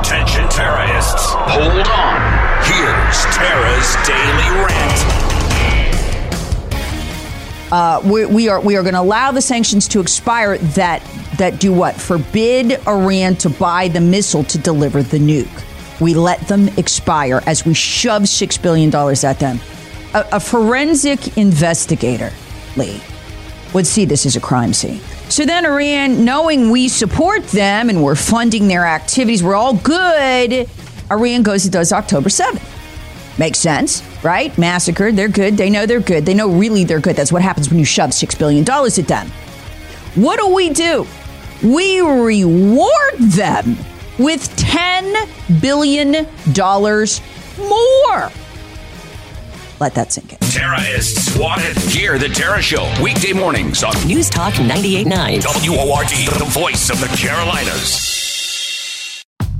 Attention terrorists. Hold on. Here's Tara's Daily Rant. Uh, we, we are we are going to allow the sanctions to expire that that do what forbid Iran to buy the missile to deliver the nuke. We let them expire as we shove six billion dollars at them. A, a forensic investigator, Lee, would see this as a crime scene. So then Iran, knowing we support them and we're funding their activities, we're all good. Iran goes and does October 7th. Makes sense, right? Massacred, they're good. They know they're good. They know really they're good. That's what happens when you shove $6 billion at them. What do we do? We reward them with $10 billion more. Let that sink in. Terrorists wanted. Hear the Tara Show weekday mornings on News Talk 98.9. WORD, the voice of the Carolinas.